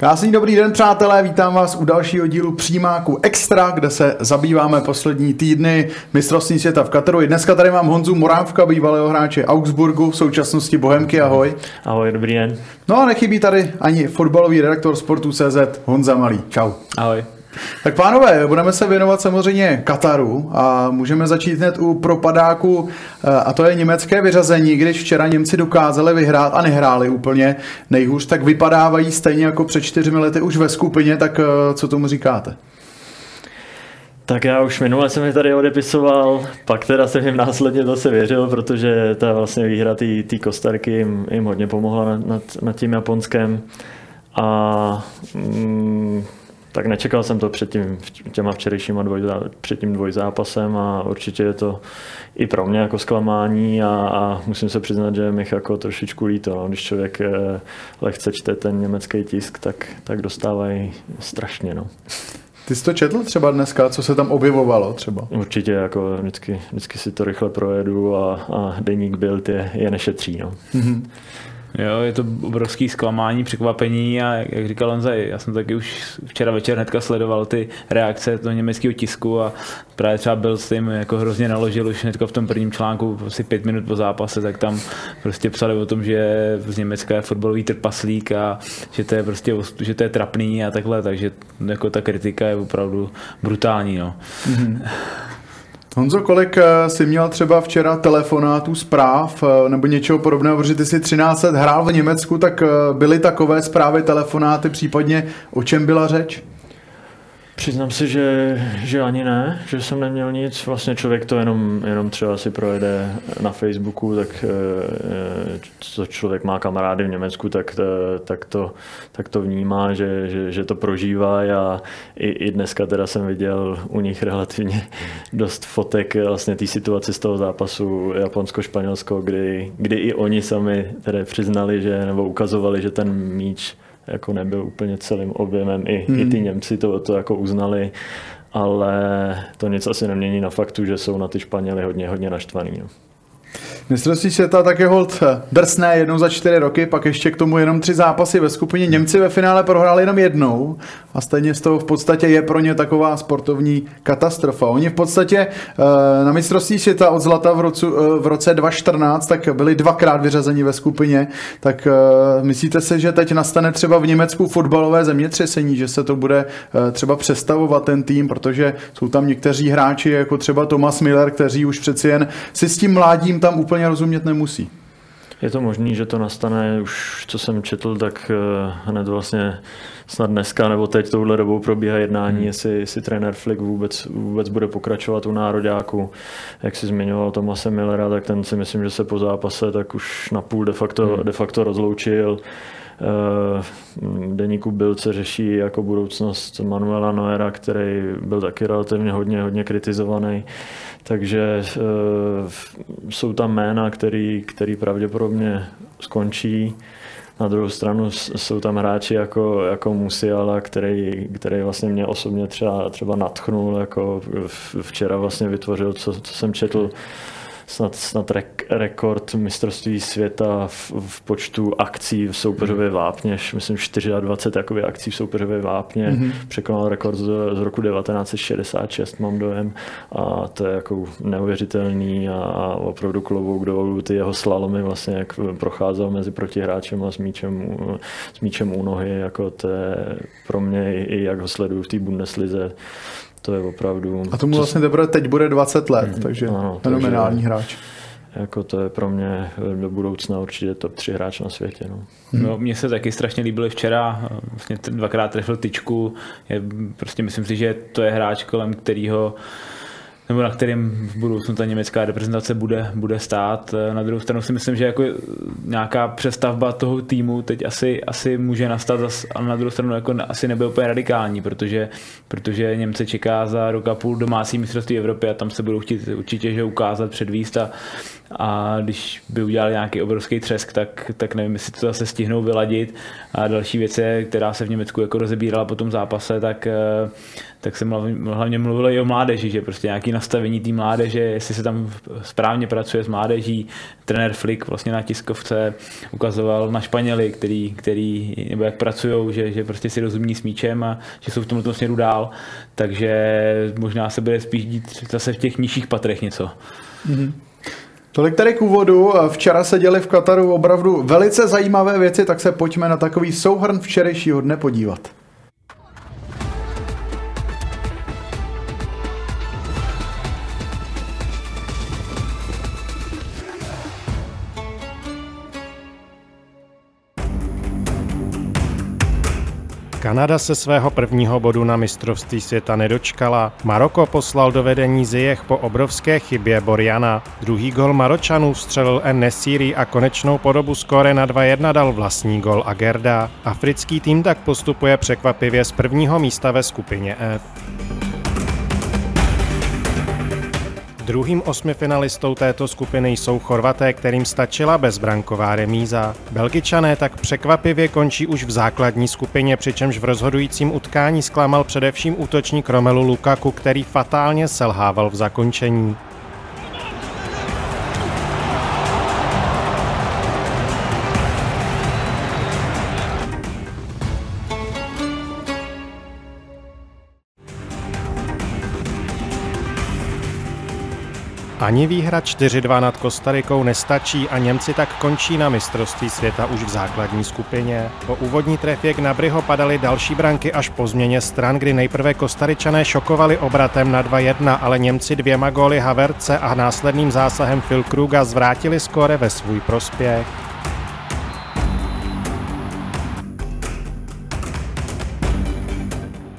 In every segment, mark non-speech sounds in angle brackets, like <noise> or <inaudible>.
Krásný dobrý den, přátelé, vítám vás u dalšího dílu Přímáku Extra, kde se zabýváme poslední týdny mistrovství světa v Kataru. Dneska tady mám Honzu Morávka, bývalého hráče Augsburgu, v současnosti Bohemky, ahoj. Ahoj, dobrý den. No a nechybí tady ani fotbalový redaktor sportu CZ Honza Malý. Čau. Ahoj. Tak pánové, budeme se věnovat samozřejmě Kataru a můžeme začít hned u propadáku eh, a to je německé vyřazení, když včera Němci dokázali vyhrát a nehráli úplně nejhůř, tak vypadávají stejně jako před čtyřmi lety už ve skupině, tak eh, co tomu říkáte? Tak já už minule jsem je tady odepisoval, pak teda jsem jim následně zase věřil, protože ta vlastně výhra té Kostarky jim, jim hodně pomohla nad, nad, tím Japonskem. A mm, tak nečekal jsem to před tím, těma včerejšíma dvoj, před tím dvojzápasem a určitě je to i pro mě jako zklamání a, a musím se přiznat, že mi jako trošičku líto. No. Když člověk eh, lehce čte ten německý tisk, tak, tak dostávají strašně. No. Ty jsi to četl třeba dneska, co se tam objevovalo třeba? Určitě, jako vždycky, vždycky si to rychle projedu a, a deník byl je, je nešetří. No. Jo, je to obrovský zklamání, překvapení a jak říkal Honza, já jsem taky už včera večer hnedka sledoval ty reakce toho německého tisku a právě třeba byl s tím jako hrozně naložil už hnedka v tom prvním článku asi pět minut po zápase, tak tam prostě psali o tom, že z Německa je fotbalový trpaslík a že to je prostě, že to je trapný a takhle, takže jako ta kritika je opravdu brutální. No. Mm-hmm. Honzo, kolik eh, jsi měl třeba včera telefonátů, zpráv eh, nebo něčeho podobného, protože ty jsi 13 let hrál v Německu, tak eh, byly takové zprávy, telefonáty, případně o čem byla řeč? Přiznám si, že, že ani ne, že jsem neměl nic. Vlastně člověk to jenom, jenom třeba si projede na Facebooku, tak eh, co člověk má kamarády v Německu, tak, eh, tak, to, tak to vnímá, že, že, že to prožívá a i, i dneska teda jsem viděl u nich relativně <laughs> dost fotek vlastně té situace z toho zápasu Japonsko-Španělsko, kdy, kdy i oni sami tedy přiznali, že nebo ukazovali, že ten míč jako nebyl úplně celým objemem. I, hmm. i ty Němci to, to jako uznali, ale to nic asi nemění na faktu, že jsou na ty Španěly hodně, hodně naštvaný. No. Mistrovství světa také hold drsné jednou za čtyři roky, pak ještě k tomu jenom tři zápasy ve skupině. Němci ve finále prohráli jenom jednou a stejně z toho v podstatě je pro ně taková sportovní katastrofa. Oni v podstatě eh, na mistrovství světa od zlata v, roce, v roce 2014 tak byli dvakrát vyřazeni ve skupině. Tak eh, myslíte se, že teď nastane třeba v Německu fotbalové zemětřesení, že se to bude eh, třeba přestavovat ten tým, protože jsou tam někteří hráči jako třeba Thomas Miller, kteří už přeci jen si s tím mládím tam úplně rozumět nemusí. Je to možné, že to nastane, už co jsem četl, tak eh, hned vlastně snad dneska nebo teď touhle dobou probíhá jednání, hmm. jestli, jestli trenér Flick vůbec, vůbec bude pokračovat u nároďáku. Jak si zmiňoval Tomase Millera, tak ten si myslím, že se po zápase tak už na půl de facto, hmm. de facto rozloučil. Eh, deníku Bilce řeší jako budoucnost Manuela Noera, který byl taky relativně hodně, hodně kritizovaný. Takže eh, jsou tam jména, který, který pravděpodobně skončí. Na druhou stranu jsou tam hráči jako, jako Musiala, který, který vlastně mě osobně třeba, třeba natchnul, jako včera vlastně vytvořil, co, co jsem četl, snad, snad rek, rekord mistrovství světa v, v počtu akcí v soupeřové hmm. vápně, myslím 24 jakoby akcí v soupeřové vápně, mm-hmm. překonal rekord z, z roku 1966, mám dojem, a to je jako neuvěřitelný a, a opravdu klobouk dolů ty jeho slalomy vlastně, jak procházel mezi protihráčem a s míčem, s míčem u nohy, jako to je pro mě i jak ho sleduju v té Bundeslize, to je opravdu... A tomu vlastně teprve teď bude 20 let, mm, takže ano, fenomenální takže, hráč. Jako to je pro mě do budoucna určitě top 3 hráč na světě. No. No, mně se taky strašně líbily včera, vlastně dvakrát trefil tyčku, je, prostě myslím si, že to je hráč, kolem kterého nebo na kterým v budoucnu ta německá reprezentace bude, bude stát. Na druhou stranu si myslím, že jako nějaká přestavba toho týmu teď asi, asi může nastat, ale na druhou stranu jako asi nebyl úplně radikální, protože, protože Němce čeká za rok a půl domácí mistrovství Evropy a tam se budou chtít určitě že ukázat, předvíst a, a když by udělali nějaký obrovský třesk, tak, tak nevím, jestli to zase stihnou vyladit. A další věc, která se v Německu jako rozebírala po tom zápase, tak tak se hlavně mluvilo i o mládeži, že prostě nějaký nastavení té mládeže, jestli se tam správně pracuje s mládeží. Trenér Flick vlastně na tiskovce ukazoval na Španěli, který, který nebo jak pracují, že, že prostě si rozumí s míčem a že jsou v tomto směru dál, takže možná se bude spíš dít zase v těch nižších patrech něco. Mm-hmm. Tolik tady k úvodu. Včera se děli v Kataru opravdu velice zajímavé věci, tak se pojďme na takový souhrn včerejšího dne podívat. Kanada se svého prvního bodu na mistrovství světa nedočkala. Maroko poslal do vedení Zijech po obrovské chybě Borjana. Druhý gol Maročanů vstřelil N. Nesiri a konečnou podobu skóre na 2-1 dal vlastní gol Agerda. Africký tým tak postupuje překvapivě z prvního místa ve skupině F. Druhým osmifinalistou této skupiny jsou Chorvaté, kterým stačila bezbranková remíza. Belgičané tak překvapivě končí už v základní skupině, přičemž v rozhodujícím utkání zklamal především útočník Romelu Lukaku, který fatálně selhával v zakončení. Ani výhra 4-2 nad Kostarikou nestačí a Němci tak končí na mistrovství světa už v základní skupině. Po úvodní trefě k Nabryho padaly další branky až po změně stran, kdy nejprve Kostaričané šokovali obratem na 2-1, ale Němci dvěma góly Haverce a následným zásahem Phil Kruga zvrátili skóre ve svůj prospěch.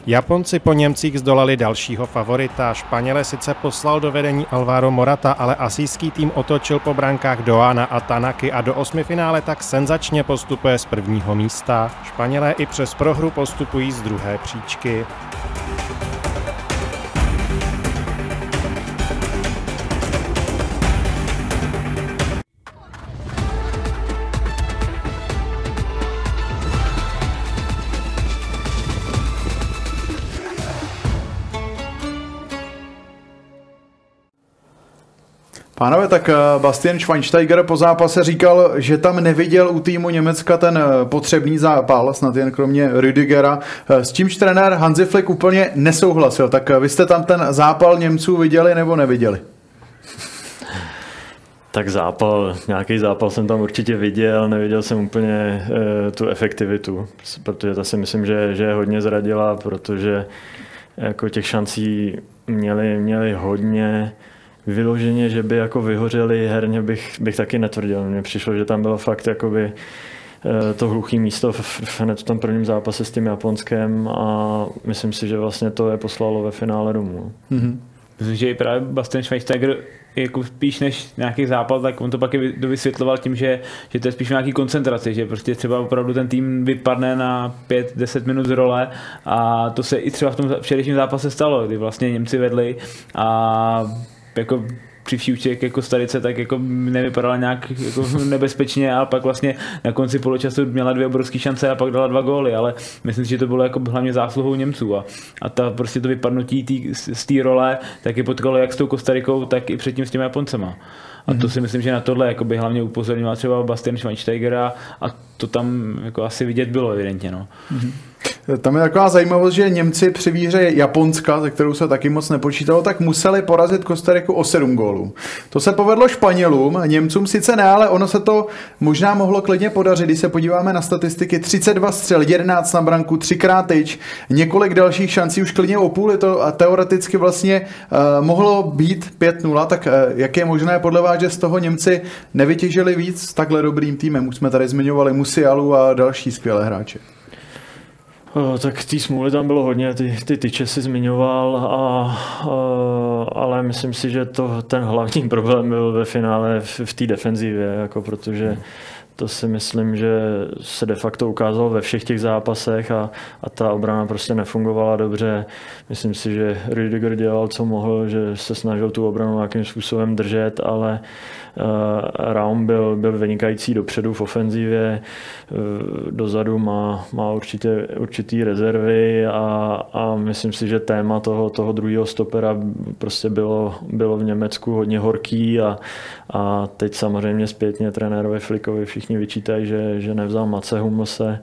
Japonci po Němcích zdolali dalšího favorita. Španěle sice poslal do vedení Alvaro Morata, ale asijský tým otočil po brankách Doana a Tanaky a do osmi finále tak senzačně postupuje z prvního místa. Španělé i přes prohru postupují z druhé příčky. Pánové, tak eh, Bastian Schweinsteiger po zápase říkal, že tam neviděl u týmu Německa ten eh, potřebný zápal, snad jen kromě Rüdigera, eh, s čímž trenér Hansi Flick úplně nesouhlasil. Tak vy jste tam ten zápal Němců viděli nebo neviděli? Tak zápal, nějaký zápal jsem tam určitě viděl, neviděl jsem úplně e, tu efektivitu, protože ta si myslím, že, že je hodně zradila, protože jako těch šancí měli, měli hodně, vyloženě, že by jako vyhořeli herně, bych, bych taky netvrdil. Mně přišlo, že tam bylo fakt jakoby eh, to hluchý místo v, hned v tom prvním zápase s tím Japonskem a myslím si, že vlastně to je poslalo ve finále domů. Mm-hmm. Myslím, že i právě Bastian Schweinsteiger jako spíš než nějaký zápal, tak on to pak vysvětloval tím, že, že to je spíš nějaký koncentraci, že prostě třeba opravdu ten tým vypadne na 5-10 minut z role a to se i třeba v tom včerejším zápase stalo, kdy vlastně Němci vedli a jako při vší jako starice, tak jako nevypadala nějak jako nebezpečně a pak vlastně na konci poločasu měla dvě obrovské šance a pak dala dva góly, ale myslím si, že to bylo jako hlavně zásluhou Němců a, a ta prostě to vypadnutí tý, z té role tak je potkalo jak s tou Kostarikou, tak i předtím s těmi Japoncema. A to mhm. si myslím, že na tohle jako by hlavně upozorňoval třeba Bastian Schweinsteigera a to tam jako asi vidět bylo evidentně. No. Mm-hmm. Tam je taková zajímavost, že Němci při výhře Japonska, ze kterou se taky moc nepočítalo, tak museli porazit Kostariku o 7 gólů. To se povedlo Španělům, Němcům sice ne, ale ono se to možná mohlo klidně podařit, když se podíváme na statistiky. 32 střel, 11 na branku, 3 krát tyč, několik dalších šancí už klidně o půl, to a teoreticky vlastně uh, mohlo být 5-0, tak uh, jak je možné podle vás, že z toho Němci nevytěžili víc s takhle dobrým týmem? Už jsme tady zmiňovali Musialu a další skvělé hráče. O, tak té smůly tam bylo hodně, ty, ty tyče si zmiňoval, a, a, ale myslím si, že to, ten hlavní problém byl ve finále v, v té defenzivě, jako protože to si myslím, že se de facto ukázalo ve všech těch zápasech a, a ta obrana prostě nefungovala dobře. Myslím si, že Rüdiger dělal, co mohl, že se snažil tu obranu nějakým způsobem držet, ale uh, Raum byl, byl vynikající dopředu v ofenzivě, uh, dozadu má, má určitě, určitý rezervy a, a myslím si, že téma toho, toho druhého stopera prostě bylo, bylo v Německu hodně horký a, a teď samozřejmě zpětně trenérovi Flikovi všichni vyčítají, že, že nevzal Mace Humlse.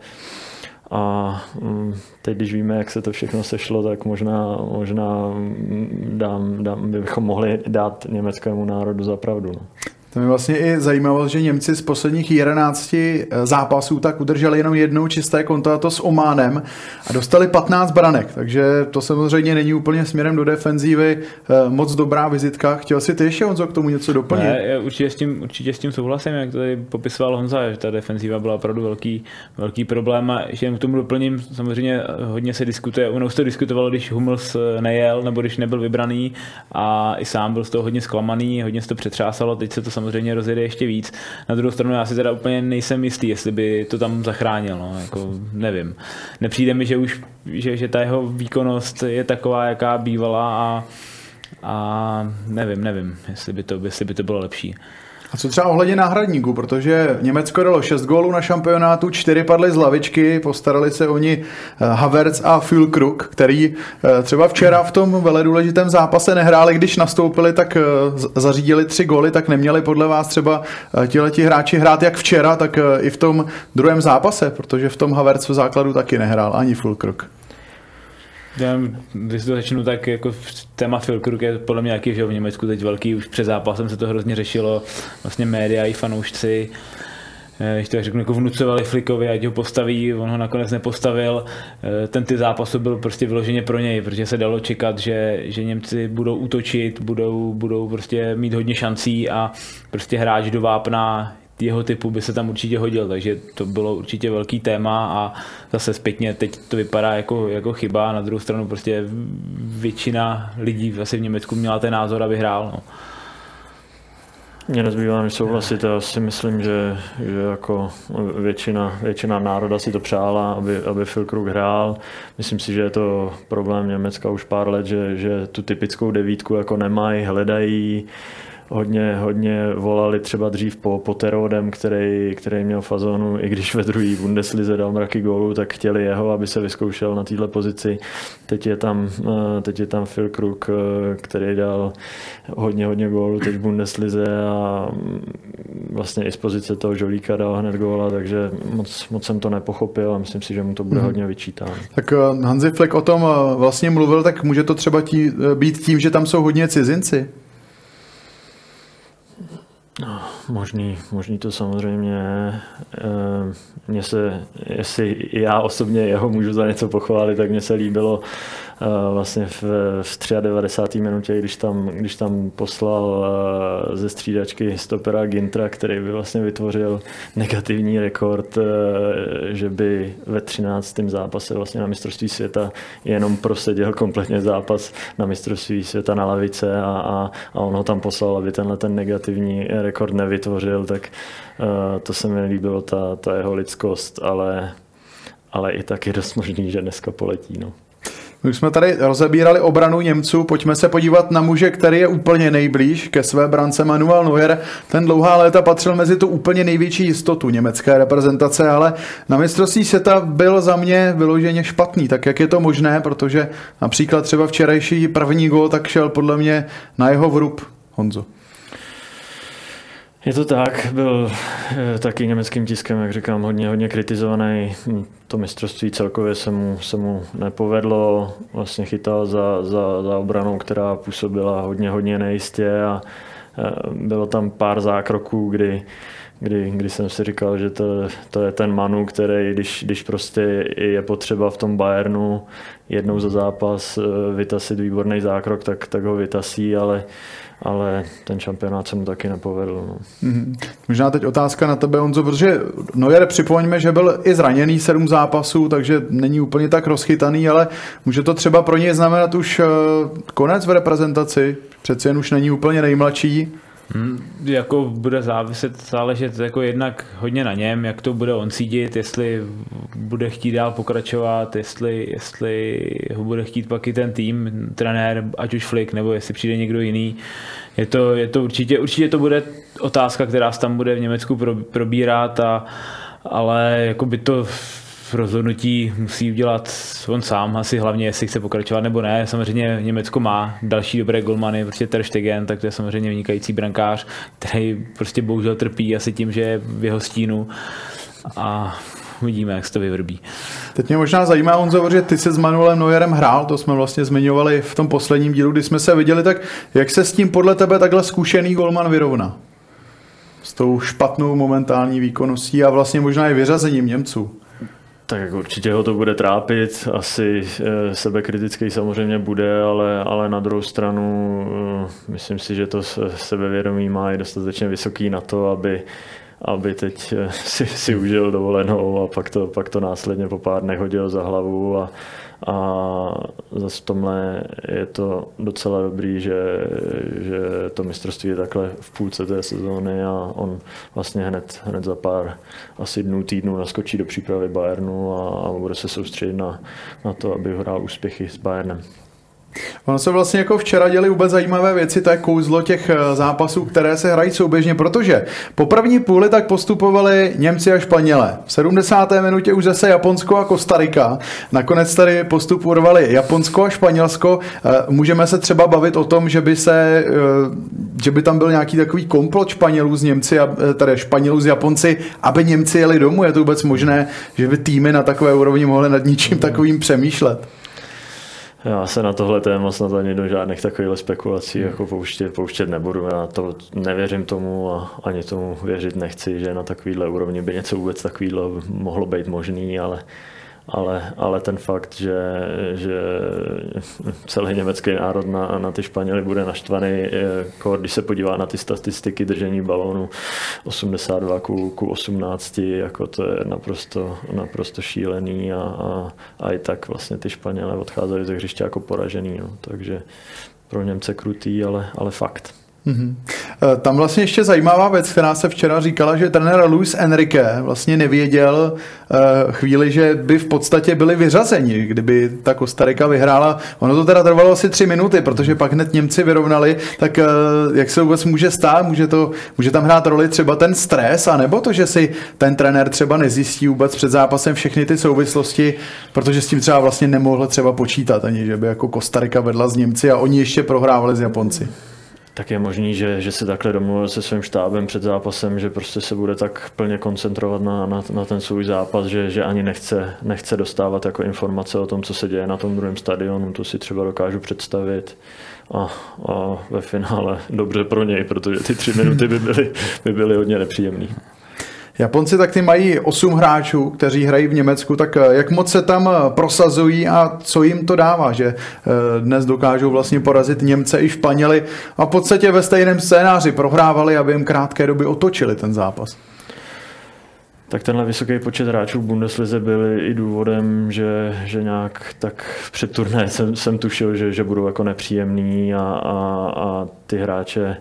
A mm, teď, když víme, jak se to všechno sešlo, tak možná, možná mm, dám, dám, bychom mohli dát německému národu za pravdu. No. To mi vlastně i zajímalo, že Němci z posledních 11 eh, zápasů tak udrželi jenom jednou čisté konto a to s Ománem a dostali 15 branek, takže to samozřejmě není úplně směrem do defenzívy eh, moc dobrá vizitka. Chtěl si ty ještě Honzo k tomu něco doplnit? Ne, já určitě s tím, určitě s tím souhlasím, jak tady popisoval Honza, že ta defenzíva byla opravdu velký, velký problém a ještě k tomu doplním, samozřejmě hodně se diskutuje, ono už to diskutovalo, když Hummels eh, nejel nebo když nebyl vybraný a i sám byl z toho hodně zklamaný, hodně se to přetřásalo, teď se to samozřejmě rozjede ještě víc. Na druhou stranu já si teda úplně nejsem jistý, jestli by to tam zachránil, no, jako nevím. Nepřijde mi, že už, že, že ta jeho výkonnost je taková, jaká bývala a, a nevím, nevím, jestli by to, jestli by to bylo lepší. A co třeba ohledně náhradníků, protože Německo dalo 6 gólů na šampionátu, 4 padly z lavičky, postarali se oni eh, Havertz a Füllkrug, který eh, třeba včera v tom vele důležitém zápase nehráli, když nastoupili, tak eh, zařídili 3 góly, tak neměli podle vás třeba ti hráči hrát jak včera, tak i v tom druhém zápase, protože v tom Havertz v základu taky nehrál ani Füllkrug. Já, když to začnu, tak jako téma Filkruk je podle mě jaký, že v Německu teď velký, už před zápasem se to hrozně řešilo, vlastně média i fanoušci, eh, když to tak řeknu, jako vnucovali Flikovi, ať ho postaví, on ho nakonec nepostavil. Eh, ten ty zápasu byl prostě vyloženě pro něj, protože se dalo čekat, že, že Němci budou útočit, budou, budou prostě mít hodně šancí a prostě hráč do vápna jeho typu by se tam určitě hodil, takže to bylo určitě velký téma a zase zpětně teď to vypadá jako, jako chyba, na druhou stranu prostě většina lidí asi v Německu měla ten názor, aby hrál. No. Mně nezbývá než souhlasit, já si myslím, že, že jako většina, většina národa si to přála, aby, aby Phil Krug hrál. Myslím si, že je to problém Německa už pár let, že, že tu typickou devítku jako nemají, hledají, hodně, hodně volali třeba dřív po Poterodem, který, který měl fazonu, i když ve druhé Bundeslize dal mraky gólu, tak chtěli jeho, aby se vyzkoušel na této pozici. Teď je tam, eh, teď je tam Phil Krug, eh, který dal hodně, hodně gólů teď v Bundeslize a mm, vlastně i z pozice toho Žolíka dal hned góla, takže moc, moc jsem to nepochopil a myslím si, že mu to bude hmm. hodně vyčítáno. Tak eh, Hanzi Fleck o tom vlastně mluvil, tak může to třeba tí, být tím, že tam jsou hodně cizinci? No, možný, možný to samozřejmě. Eh, mně se, jestli já osobně jeho můžu za něco pochválit, tak mně se líbilo vlastně v, v 93. minutě, když tam, když tam poslal eh, ze střídačky stopera Gintra, který by vlastně vytvořil negativní rekord, eh, že by ve 13. zápase vlastně na mistrovství světa jenom proseděl kompletně zápas na mistrovství světa na lavice a, a, a on ho tam poslal, aby tenhle ten negativní rekord nevytvořil, tak to se mi líbilo, ta, ta jeho lidskost, ale, ale i tak je dost možný, že dneska poletí. No. My jsme tady rozebírali obranu Němců, pojďme se podívat na muže, který je úplně nejblíž ke své brance Manuel Neuer. Ten dlouhá léta patřil mezi tu úplně největší jistotu německé reprezentace, ale na mistrovství světa byl za mě vyloženě špatný. Tak jak je to možné, protože například třeba včerejší první gol tak šel podle mě na jeho vrub, Honzo. Je to tak, byl eh, taky německým tiskem, jak říkám, hodně, hodně kritizovaný. To mistrovství celkově se mu, se mu nepovedlo. Vlastně chytal za, za, za obranou, která působila hodně, hodně nejistě a eh, bylo tam pár zákroků, kdy, kdy, kdy jsem si říkal, že to, to je ten Manu, který, když, když prostě je potřeba v tom Bayernu jednou za zápas eh, vytasit výborný zákrok, tak, tak ho vytasí, ale ale ten šampionát se mu taky nepovedl. No. Mm-hmm. Možná teď otázka na tebe, Honzo, protože Neuer, připomeňme, že byl i zraněný sedm zápasů, takže není úplně tak rozchytaný, ale může to třeba pro něj znamenat už uh, konec v reprezentaci? Přeci jen už není úplně nejmladší. Hmm, jako bude záviset, záležet jako jednak hodně na něm, jak to bude on cítit, jestli bude chtít dál pokračovat, jestli, jestli ho bude chtít pak i ten tým, trenér, ať už Flick, nebo jestli přijde někdo jiný. Je to, je to určitě, určitě to bude otázka, která se tam bude v Německu probírat, a, ale jako by to rozhodnutí musí udělat on sám, asi hlavně jestli chce pokračovat nebo ne. Samozřejmě Německo má další dobré golmany, prostě Ter Stegen, tak to je samozřejmě vynikající brankář, který prostě bohužel trpí asi tím, že je v jeho stínu a uvidíme, jak se to vyvrbí. Teď mě možná zajímá, Honzo, že ty se s Manuelem Neuerem hrál, to jsme vlastně zmiňovali v tom posledním dílu, kdy jsme se viděli, tak jak se s tím podle tebe takhle zkušený golman vyrovná? S tou špatnou momentální výkonností a vlastně možná i vyřazením Němců. Tak jako určitě ho to bude trápit, asi eh, sebekritický samozřejmě bude, ale, ale na druhou stranu eh, myslím si, že to sebevědomí má i dostatečně vysoký na to, aby, aby teď eh, si, si užil dovolenou a pak to, pak to následně po pár dnech hodil za hlavu a, a zase v tomhle je to docela dobrý, že, že to mistrovství je takhle v půlce té sezóny a on vlastně hned, hned za pár asi dnů, týdnů naskočí do přípravy Bayernu a, a bude se soustředit na, na to, aby hrál úspěchy s Bayernem. Ono se vlastně jako včera děli vůbec zajímavé věci, to je kouzlo těch eh, zápasů, které se hrají souběžně, protože po první půli tak postupovali Němci a Španělé. V 70. minutě už zase Japonsko a Kostarika. Nakonec tady postup urvali Japonsko a Španělsko. Eh, můžeme se třeba bavit o tom, že by se, eh, že by tam byl nějaký takový komplot Španělů z Němci, a, tady Španělů z Japonci, aby Němci jeli domů. Je to vůbec možné, že by týmy na takové úrovni mohly nad ničím takovým přemýšlet? Já se na tohle téma snad ani do žádných takových spekulací jako pouštět, pouštět nebudu. Já to nevěřím tomu a ani tomu věřit nechci, že na takovýhle úrovni by něco vůbec takového mohlo být možný, ale ale, ale ten fakt, že, že celý německý národ na, na ty Španěly bude naštvaný, jako když se podívá na ty statistiky držení balónu 82 ku, ku 18, jako to je naprosto, naprosto šílený a, a, a i tak vlastně ty Španělé odcházeli ze hřiště jako poražený, no. takže pro Němce krutý, ale, ale fakt. Mm-hmm. Tam vlastně ještě zajímavá věc, která se včera říkala, že trenér Luis Enrique vlastně nevěděl uh, chvíli, že by v podstatě byli vyřazeni, kdyby ta Kostarika vyhrála. Ono to teda trvalo asi tři minuty, protože pak hned Němci vyrovnali, tak uh, jak se vůbec může stát? Může, to, může tam hrát roli třeba ten stres, anebo to, že si ten trenér třeba nezjistí vůbec před zápasem všechny ty souvislosti, protože s tím třeba vlastně nemohl třeba počítat ani, že by jako Kostarika vedla z Němci a oni ještě prohrávali z Japonci tak je možný, že, že se takhle domluvil se svým štábem před zápasem, že prostě se bude tak plně koncentrovat na, na, na ten svůj zápas, že, že ani nechce, nechce dostávat jako informace o tom, co se děje na tom druhém stadionu, to si třeba dokážu představit. A, a ve finále dobře pro něj, protože ty tři minuty by byly, by byly hodně nepříjemné. Japonci tak ty mají 8 hráčů, kteří hrají v Německu, tak eh, jak moc se tam eh, prosazují a co jim to dává, že eh, dnes dokážou vlastně porazit Němce i Španěli a v podstatě ve stejném scénáři prohrávali, aby jim krátké doby otočili ten zápas. Tak tenhle vysoký počet hráčů v Bundeslize byl i důvodem, že, že nějak tak před turné jsem, jsem tušil, že, že budou jako nepříjemný a, a, a ty hráče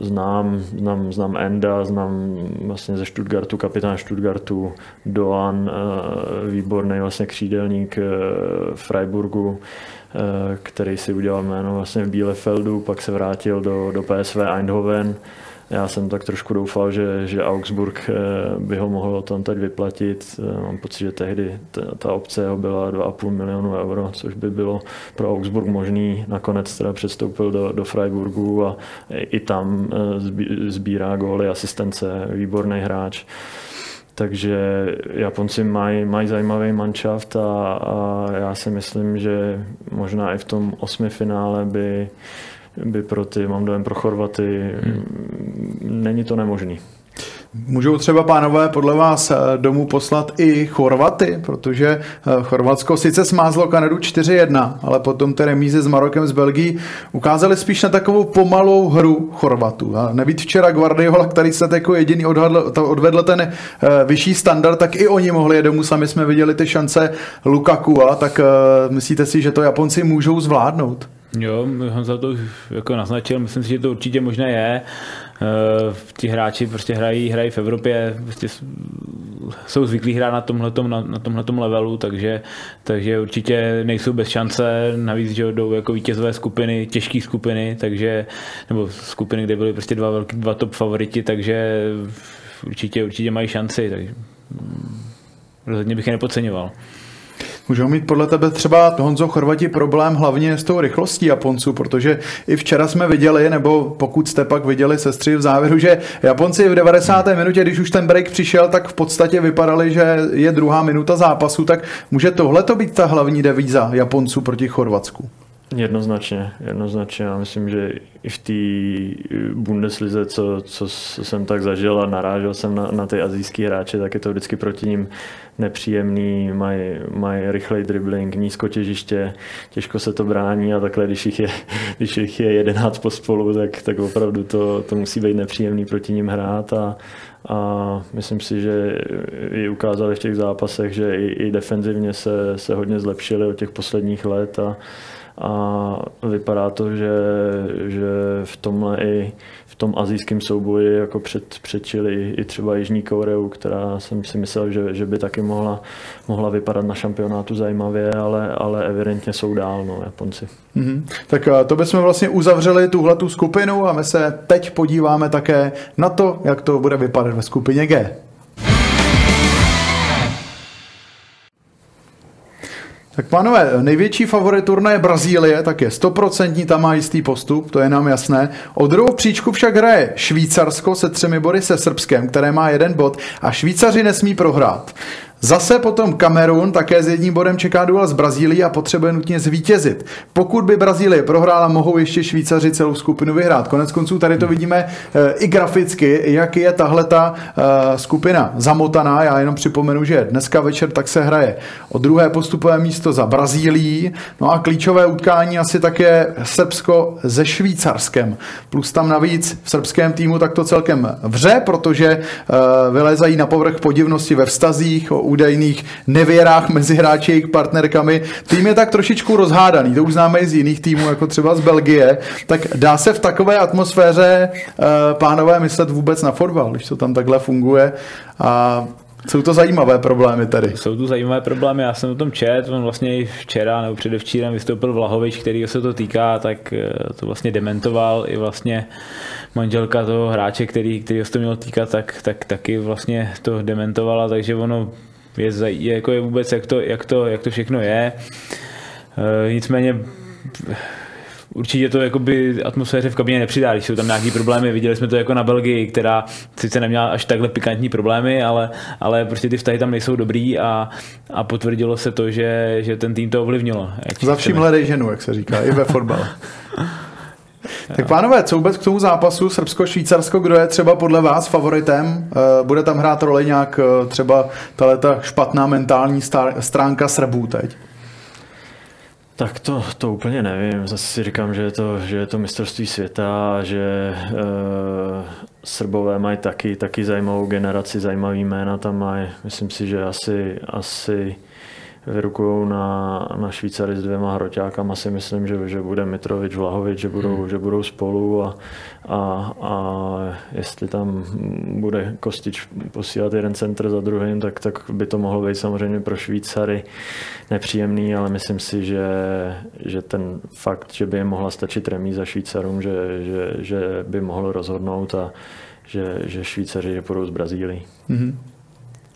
znám, znám, znám Enda, znám vlastně ze Stuttgartu, kapitán Stuttgartu, Doan, eh, výborný vlastně křídelník eh, Freiburgu, který si udělal jméno vlastně v Bielefeldu, pak se vrátil do, do PSV Eindhoven, já jsem tak trošku doufal, že, že Augsburg eh, by ho mohl tam teď vyplatit. Eh, mám pocit, že tehdy ta, ta obce ho byla 2,5 milionu euro, což by bylo pro Augsburg možný. Nakonec teda předstoupil do, do Freiburgu a i tam eh, sbírá góly, asistence, výborný hráč. Takže Japonci mají, mají zajímavý manšaft a, a já si myslím, že možná i v tom osmi finále by by pro ty, mám dojem pro Chorvaty, hmm. není to nemožný. Můžou třeba pánové podle vás eh, domů poslat i Chorvaty, protože eh, Chorvatsko sice smázlo Kanadu 4-1, ale potom ty remízy s Marokem z Belgií ukázali spíš na takovou pomalou hru Chorvatů. A nebýt včera Guardiola, který se jako jediný odhadl, odvedl ten eh, vyšší standard, tak i oni mohli je domů. Sami jsme viděli ty šance Lukaku, a tak myslíte si, že to Japonci můžou zvládnout? Jo, Honza to jako naznačil, myslím si, že to určitě možné je. Uh, ti hráči prostě hrají, hrají v Evropě, prostě jsou zvyklí hrát na tomhletom, na, na tomhletom levelu, takže, takže určitě nejsou bez šance, navíc, že jdou jako vítězové skupiny, těžké skupiny, takže, nebo skupiny, kde byly prostě dva, velký, dva top favoriti, takže určitě, určitě mají šanci, takže rozhodně bych je nepodceňoval. Můžou mít podle tebe třeba Honzo Chorvati problém hlavně s tou rychlostí Japonců, protože i včera jsme viděli, nebo pokud jste pak viděli sestři v závěru, že Japonci v 90. minutě, když už ten break přišel, tak v podstatě vypadali, že je druhá minuta zápasu, tak může tohle to být ta hlavní devíza Japonců proti Chorvatsku? Jednoznačně, jednoznačně. Já myslím, že i v té Bundeslize, co, co jsem tak zažil a narážel jsem na, na ty azijské hráče, tak je to vždycky proti ním nepříjemný, mají maj rychlej dribbling, nízko těžiště, těžko se to brání a takhle, když jich je, <laughs> když jich je jedenáct pospolu, tak, tak opravdu to, to musí být nepříjemný proti ním hrát a, a myslím si, že i ukázali v těch zápasech, že i, i defenzivně se, se hodně zlepšili od těch posledních let a, a vypadá to, že, že v tomhle i v tom azijském souboji jako před, předčili i třeba Jižní Koreu, která jsem si myslel, že, že by taky mohla, mohla vypadat na šampionátu zajímavě, ale, ale evidentně jsou dál, no, Japonci. Mm-hmm. Tak eh, to bychom vlastně uzavřeli tuhle tu skupinu a my se teď podíváme také na to, jak to bude vypadat ve skupině G. Tak pánové, největší favorit turnaje Brazílie, tak je stoprocentní, tam má jistý postup, to je nám jasné. O druhou příčku však hraje Švýcarsko se třemi body se Srbskem, které má jeden bod a Švýcaři nesmí prohrát. Zase potom Kamerun také s jedním bodem čeká duel s Brazílií a potřebuje nutně zvítězit. Pokud by Brazílie prohrála, mohou ještě Švýcaři celou skupinu vyhrát. Konec konců tady to vidíme e, i graficky, jak je tahle ta e, skupina zamotaná. Já jenom připomenu, že dneska večer tak se hraje o druhé postupové místo za Brazílií. No a klíčové utkání asi také Srbsko se Švýcarskem. Plus tam navíc v srbském týmu tak to celkem vře, protože e, vylezají na povrch podivnosti ve vztazích, o údajných nevěrách mezi hráči a jejich partnerkami. Tým je tak trošičku rozhádaný, to už známe i z jiných týmů, jako třeba z Belgie. Tak dá se v takové atmosféře uh, pánové myslet vůbec na fotbal, když to tam takhle funguje. A jsou to zajímavé problémy tady. Jsou to zajímavé problémy, já jsem o tom čet, on vlastně i včera nebo předevčírem vystoupil Vlahovič, který se to týká, tak eh, to vlastně dementoval i vlastně manželka toho hráče, který, který se to mělo týkat, tak, tak taky vlastně to dementovala, takže ono je, je, jako je vůbec, jak to, jak to, jak to všechno je. E, nicméně určitě to jakoby atmosféře v kabině nepřidá, když jsou tam nějaký problémy. Viděli jsme to jako na Belgii, která sice neměla až takhle pikantní problémy, ale, ale prostě ty vztahy tam nejsou dobrý a, a potvrdilo se to, že, že ten tým to ovlivnilo. Za vším hledej ženu, jak se říká, i ve fotbale. <laughs> Tak pánové, co vůbec k tomu zápasu Srbsko-Švýcarsko, kdo je třeba podle vás favoritem? Eh, bude tam hrát roli nějak eh, třeba ta špatná mentální stránka Srbů teď? Tak to, to úplně nevím. Zase si říkám, že je to, že je to mistrovství světa, že e, Srbové mají taky, taky zajímavou generaci, zajímavý jména tam mají. Myslím si, že asi, asi vyrukují na, na Švýcary s dvěma hroťákama, si myslím, že, že bude Mitrovič, Vlahovič, že budou, hmm. že budou spolu a, a, a jestli tam bude Kostič posílat jeden centr za druhým, tak, tak by to mohlo být samozřejmě pro Švýcary nepříjemný, ale myslím si, že, že ten fakt, že by je mohla stačit remíza Švýcarům, že, že, že by mohlo rozhodnout a že, že Švýcaři půjdou z Brazílii. Mm-hmm.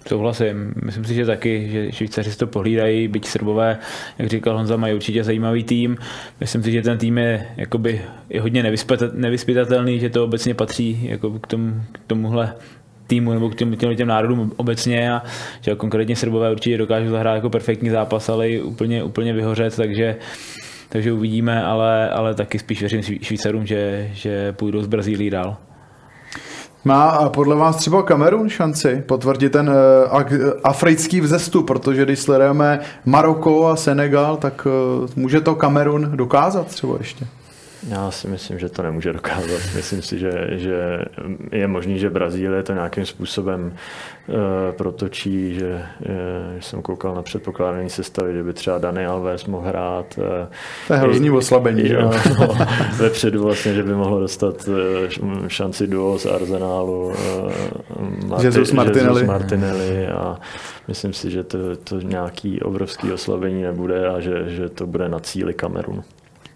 Souhlasím. Myslím si, že taky, že Švýcaři si to pohlídají, byť Srbové, jak říkal Honza, mají určitě zajímavý tým. Myslím si, že ten tým je jakoby, je hodně nevyspytatelný, že to obecně patří jako k, tomu, k tomuhle týmu nebo k těm, těm, těm národům obecně a že konkrétně Srbové určitě dokážou zahrát jako perfektní zápas, ale i úplně, úplně vyhořet, takže takže uvidíme, ale, ale taky spíš věřím Švýcarům, že, že půjdou z Brazílii dál. Má podle vás třeba Kamerun šanci potvrdit ten uh, africký vzestup, protože když sledujeme Maroko a Senegal, tak uh, může to Kamerun dokázat třeba ještě? Já si myslím, že to nemůže dokázat. Myslím si, že, že je možný, že Brazílie to nějakým způsobem uh, protočí, že, že jsem koukal na předpokládaný sestavy, že by třeba Dani Alves mohl hrát. Uh, to je hrozný oslabení. Jo, no, <laughs> vepředu vlastně, že by mohlo dostat uh, šanci duo z Arsenálu uh, Marti, Jesus Martinelli. Jesus Martinelli a myslím si, že to, to nějaký obrovský oslabení nebude a že, že to bude na cíli Kamerunu.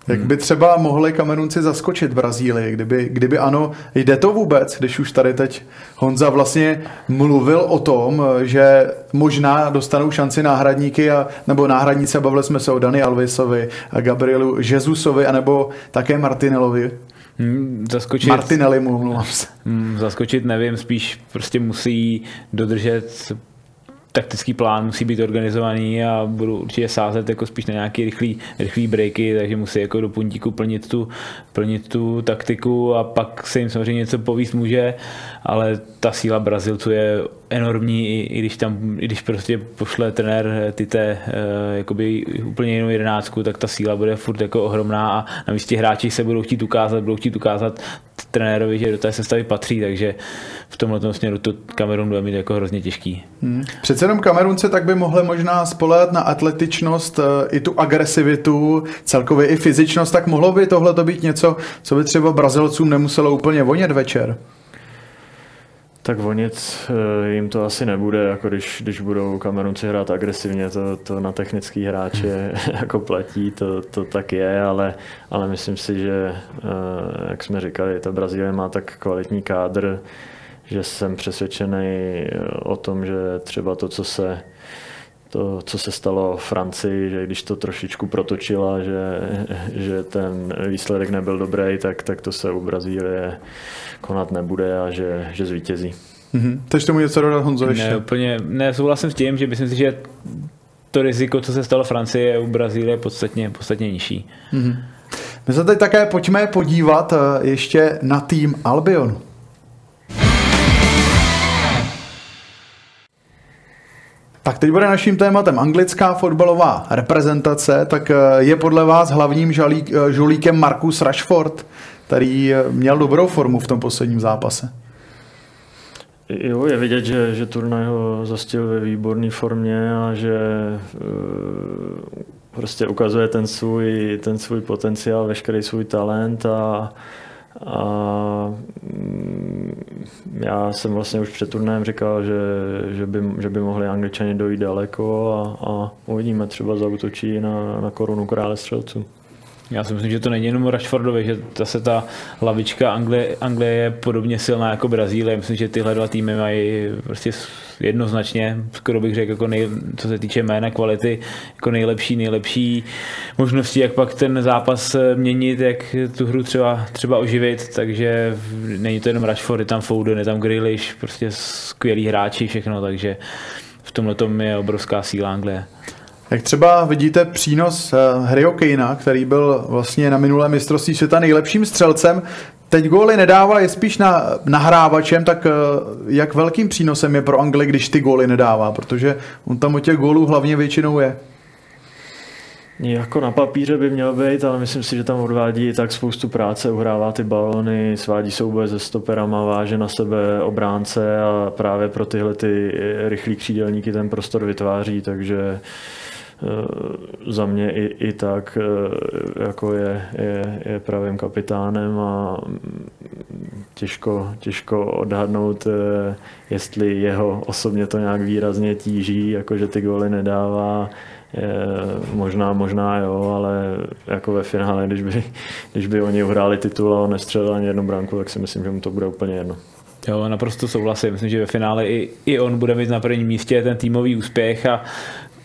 Jak by třeba mohli Kamerunci zaskočit Brazílii, kdyby, kdyby ano, jde to vůbec, když už tady teď Honza vlastně mluvil o tom, že možná dostanou šanci náhradníky, a, nebo náhradníci, bavili jsme se o Dani Alvesovi, a Gabrielu Jezusovi, anebo také Martinelovi. Hmm, zaskočit, Martinelli mu, se. Hmm, zaskočit nevím, spíš prostě musí dodržet taktický plán musí být organizovaný a budu určitě sázet jako spíš na nějaký rychlý, rychlý breaky, takže musí jako do puntíku plnit tu, plnit tu taktiku a pak se jim samozřejmě něco povíst může, ale ta síla Brazilců je enormní, i, i když tam, i když prostě pošle trenér ty té uh, jakoby úplně jinou jedenáctku, tak ta síla bude furt jako ohromná a navíc ti hráči se budou chtít ukázat, budou chtít ukázat trenérovi, že do té sestavy patří, takže v tomhle směru to Kamerun bude mít jako hrozně těžký. Hmm. Přece jenom Kamerunce tak by mohli možná spolehat na atletičnost, eh, i tu agresivitu, celkově i fyzičnost, tak mohlo by tohle to být něco, co by třeba Brazilcům nemuselo úplně vonět večer. Tak vonit eh, jim to asi nebude, jako když, když budou Kamerunci hrát agresivně, to, to na technický hráče <laughs> jako platí, to, to tak je, ale, ale myslím si, že, eh, jak jsme říkali, ta Brazílie má tak kvalitní kádr, že jsem přesvědčený o tom, že třeba to, co se to, co se stalo v Francii, že když to trošičku protočila, že, že ten výsledek nebyl dobrý, tak, tak to se u Brazílie konat nebude a že, že zvítězí. Mm-hmm. Chceš tomu něco dodat, Honzo, ještě? Ne, úplně nesouhlasím s tím, že myslím si, že to riziko, co se stalo v Francii, je u Brazílie podstatně, podstatně nižší. Mm-hmm. My se teď také pojďme podívat eh, ještě na tým Albionu. Tak teď bude naším tématem anglická fotbalová reprezentace, tak eh, je podle vás hlavním žalík, eh, žolíkem Markus Rashford, který eh, měl dobrou formu v tom posledním zápase. Jo, je vidět, že, že turnaj ho zastil ve výborné formě a že prostě ukazuje ten svůj, ten svůj potenciál, veškerý svůj talent a, a já jsem vlastně už před turnajem říkal, že, že, by, že by mohli angličani dojít daleko a, a uvidíme, třeba zautočí na, na korunu krále střelců. Já si myslím, že to není jenom Rashfordovi, že zase ta hlavička Anglie, Anglie je podobně silná jako Brazílie. Myslím, že tyhle dva týmy mají prostě jednoznačně, skoro bych řekl, jako nej, co se týče jména, kvality, jako nejlepší, nejlepší možnosti, jak pak ten zápas měnit, jak tu hru třeba, třeba oživit, takže není to jenom Rashford, je tam Foden, je tam Grealish, prostě skvělí hráči, všechno, takže v tomhle tom je obrovská síla Anglie. Jak třeba vidíte přínos eh, Harryho Kanea, který byl vlastně na minulém mistrovství světa nejlepším střelcem, teď góly nedává, je spíš na, nahrávačem, tak eh, jak velkým přínosem je pro Anglii, když ty góly nedává, protože on tam o těch gólů hlavně většinou je. Jako na papíře by měl být, ale myslím si, že tam odvádí tak spoustu práce, uhrává ty balony, svádí souboje se stoperama, váže na sebe obránce a právě pro tyhle ty rychlí křídelníky ten prostor vytváří, takže Eh, za mě i, i tak eh, jako je, je, je pravým kapitánem a těžko, těžko odhadnout, eh, jestli jeho osobně to nějak výrazně tíží, jakože ty góly nedává, je, možná, možná jo, ale jako ve finále, když by, když by oni uhráli titul a on nestřelil ani jednu branku, tak si myslím, že mu to bude úplně jedno. Jo, naprosto souhlasím. Myslím, že ve finále i, i on bude mít na prvním místě ten týmový úspěch a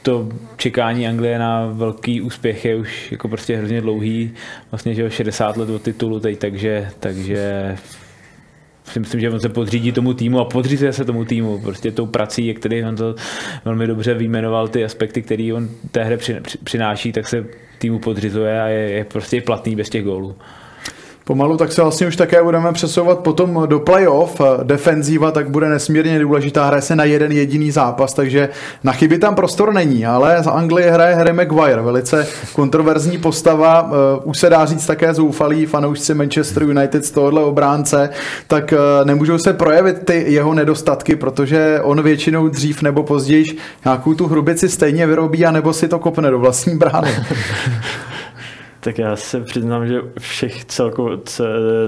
to čekání Anglie na velký úspěch je už jako prostě hrozně dlouhý, vlastně že 60 let od titulu teď, takže, takže si myslím, že on se podřídí tomu týmu a podřízuje se tomu týmu, prostě tou prací, který on to velmi dobře vyjmenoval, ty aspekty, které on té hře přináší, tak se týmu podřizuje a je, je prostě platný bez těch gólů. Pomalu tak se vlastně už také budeme přesouvat potom do playoff. Defenzíva tak bude nesmírně důležitá, hraje se na jeden jediný zápas, takže na chyby tam prostor není, ale za Anglii hraje Harry Maguire, velice kontroverzní postava, uh, už se dá říct také zoufalý fanoušci Manchester United z tohohle obránce, tak uh, nemůžou se projevit ty jeho nedostatky, protože on většinou dřív nebo později nějakou tu hrubici stejně vyrobí, anebo si to kopne do vlastní brány. <laughs> Tak já se přiznám, že všech celko,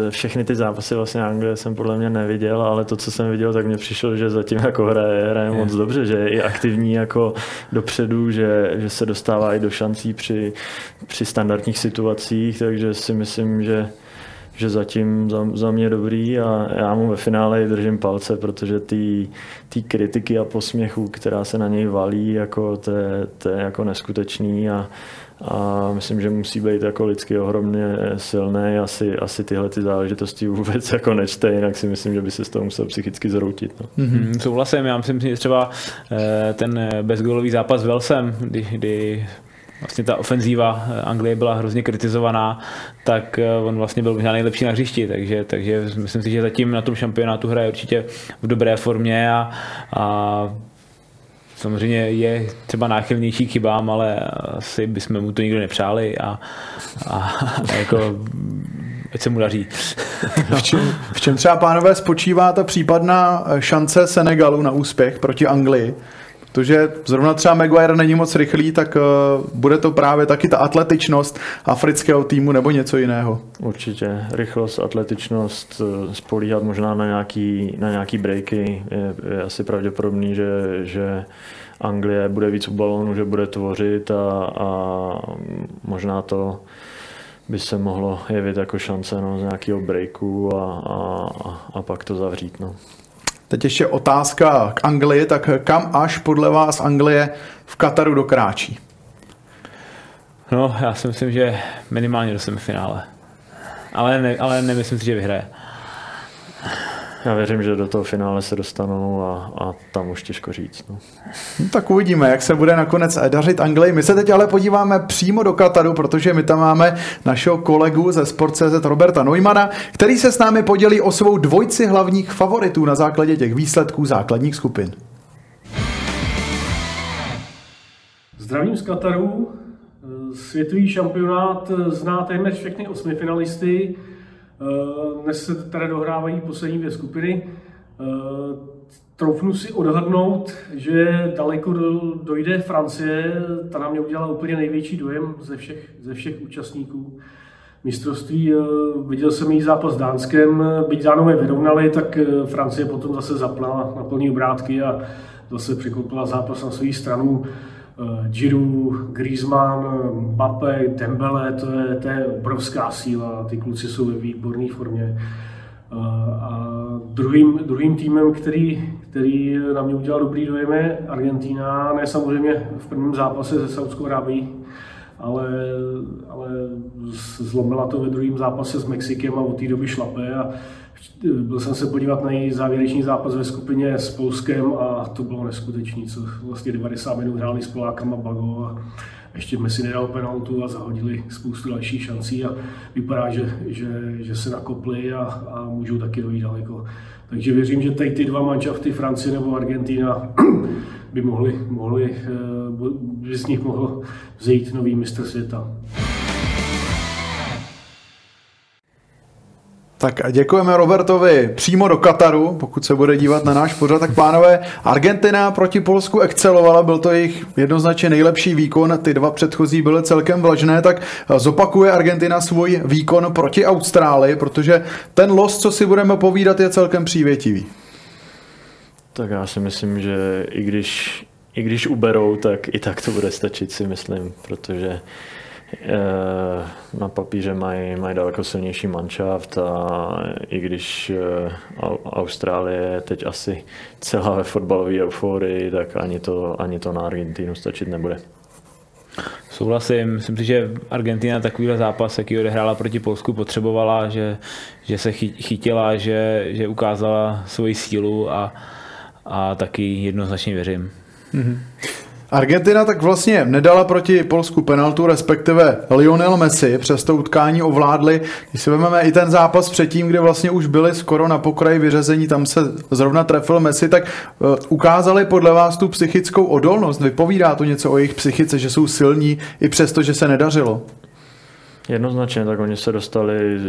všechny ty zápasy vlastně Anglie jsem podle mě neviděl, ale to, co jsem viděl, tak mně přišlo, že zatím jako hraje, hraje moc dobře, že je i aktivní jako dopředu, že, že se dostává i do šancí při, při standardních situacích, takže si myslím, že že zatím za, za mě dobrý a já mu ve finále držím palce, protože ty kritiky a posměchu, která se na něj valí, jako to, je, to je jako neskutečný a, a myslím, že musí být jako lidsky ohromně silný. Asi, asi tyhle ty záležitosti vůbec jako nečte, jinak si myslím, že by se z toho musel psychicky zroutit. No. Mm-hmm. Souhlasím, já myslím, že třeba eh, ten bezgolový zápas s Velsem, kdy, kdy vlastně ta ofenzíva Anglie byla hrozně kritizovaná, tak eh, on vlastně byl možná nejlepší na hřišti, takže, takže myslím si, že zatím na tom šampionátu hraje určitě v dobré formě a, a samozřejmě je třeba náchylnější chybám, ale asi bychom mu to nikdo nepřáli a, a, a jako ať se mu daří. <laughs> V čem, v čem třeba, pánové, spočívá ta případná šance Senegalu na úspěch proti Anglii? Protože zrovna třeba Maguire není moc rychlý, tak uh, bude to právě taky ta atletičnost afrického týmu nebo něco jiného. Určitě. Rychlost, atletičnost, eh, spolíhat možná na nějaký, na nějaký breaky je, je asi pravděpodobný, že, že Anglie bude víc u balónu, že bude tvořit a, a možná to by se mohlo jevit jako šance no, z nějakého breaku a, a, a pak to zavřít. No. Teď ještě otázka k Anglii, tak kam až podle vás Anglie v Kataru dokráčí? No, já si myslím, že minimálně do semifinále. Ale, ne, ale nemyslím si, že vyhraje. Já věřím, že do toho finále se dostanou a, a tam už těžko říct. No. No, tak uvidíme, jak se bude nakonec dařit Anglii. My se teď ale podíváme přímo do Kataru, protože my tam máme našeho kolegu ze Sport.cz Roberta Neumana, který se s námi podělí o svou dvojci hlavních favoritů na základě těch výsledků základních skupin. Zdravím z Kataru. Světový šampionát zná téměř všechny osmi finalisty. Eh, dnes se tady dohrávají poslední dvě skupiny. Eh, troufnu si odhadnout, že daleko dojde Francie, ta na mě udělala úplně největší dojem ze všech, ze všech účastníků mistrovství. Eh, viděl jsem její zápas s Dánskem, byť Dánové vyrovnali, tak Francie potom zase zapnala na plný obrátky a zase překopila zápas na svou stranu. Eh, Giroud, Griezmann, Mbappé, Dembele, to je, to je obrovská síla, ty kluci jsou ve výborné formě. Eh, a druhým, druhým týmem, který, který na mě udělal dobrý dojem, je Argentina, ne samozřejmě v prvním zápase se Saudskou Arábií, ale, ale zlomila to ve druhém zápase s Mexikem a od té doby šlape a byl jsem se podívat na její závěrečný zápas ve skupině s Polskem a to bylo neskutečné, co vlastně 90 minut hráli s Polákama Bago a ještě Messi nedal penaltu a zahodili spoustu dalších šancí a vypadá, že, že, že se nakopli a, a můžou taky dojít daleko. Takže věřím, že tady ty dva manšafty, Francie nebo Argentina, <clears throat> by mohli, mohli eh, by z nich mohl vzejít nový mistr světa. Tak a děkujeme Robertovi přímo do Kataru, pokud se bude dívat na náš pořad, tak pánové, Argentina proti Polsku excelovala, byl to jejich jednoznačně nejlepší výkon, ty dva předchozí byly celkem vlažné, tak zopakuje Argentina svůj výkon proti Austrálii, protože ten los, co si budeme povídat, je celkem přívětivý. Tak já si myslím, že i když, i když uberou, tak i tak to bude stačit, si myslím, protože na papíře mají, mají daleko silnější manšaft a i když eh, Austrálie je teď asi celá ve fotbalové euforii, tak ani to, ani to na Argentínu stačit nebude. Souhlasím, myslím si, že Argentina takovýhle zápas, jaký odehrála proti Polsku, potřebovala, že, že se chytila, že, že ukázala svoji sílu a, a taky jednoznačně věřím. Mm-hmm. Argentina tak vlastně nedala proti Polsku penaltu, respektive Lionel Messi přes to utkání ovládli. Když si vezmeme i ten zápas předtím, kde vlastně už byli skoro na pokraji vyřazení, tam se zrovna trefil Messi, tak uh, ukázali podle vás tu psychickou odolnost. Vypovídá to něco o jejich psychice, že jsou silní i přesto, že se nedařilo? Jednoznačně, tak oni se dostali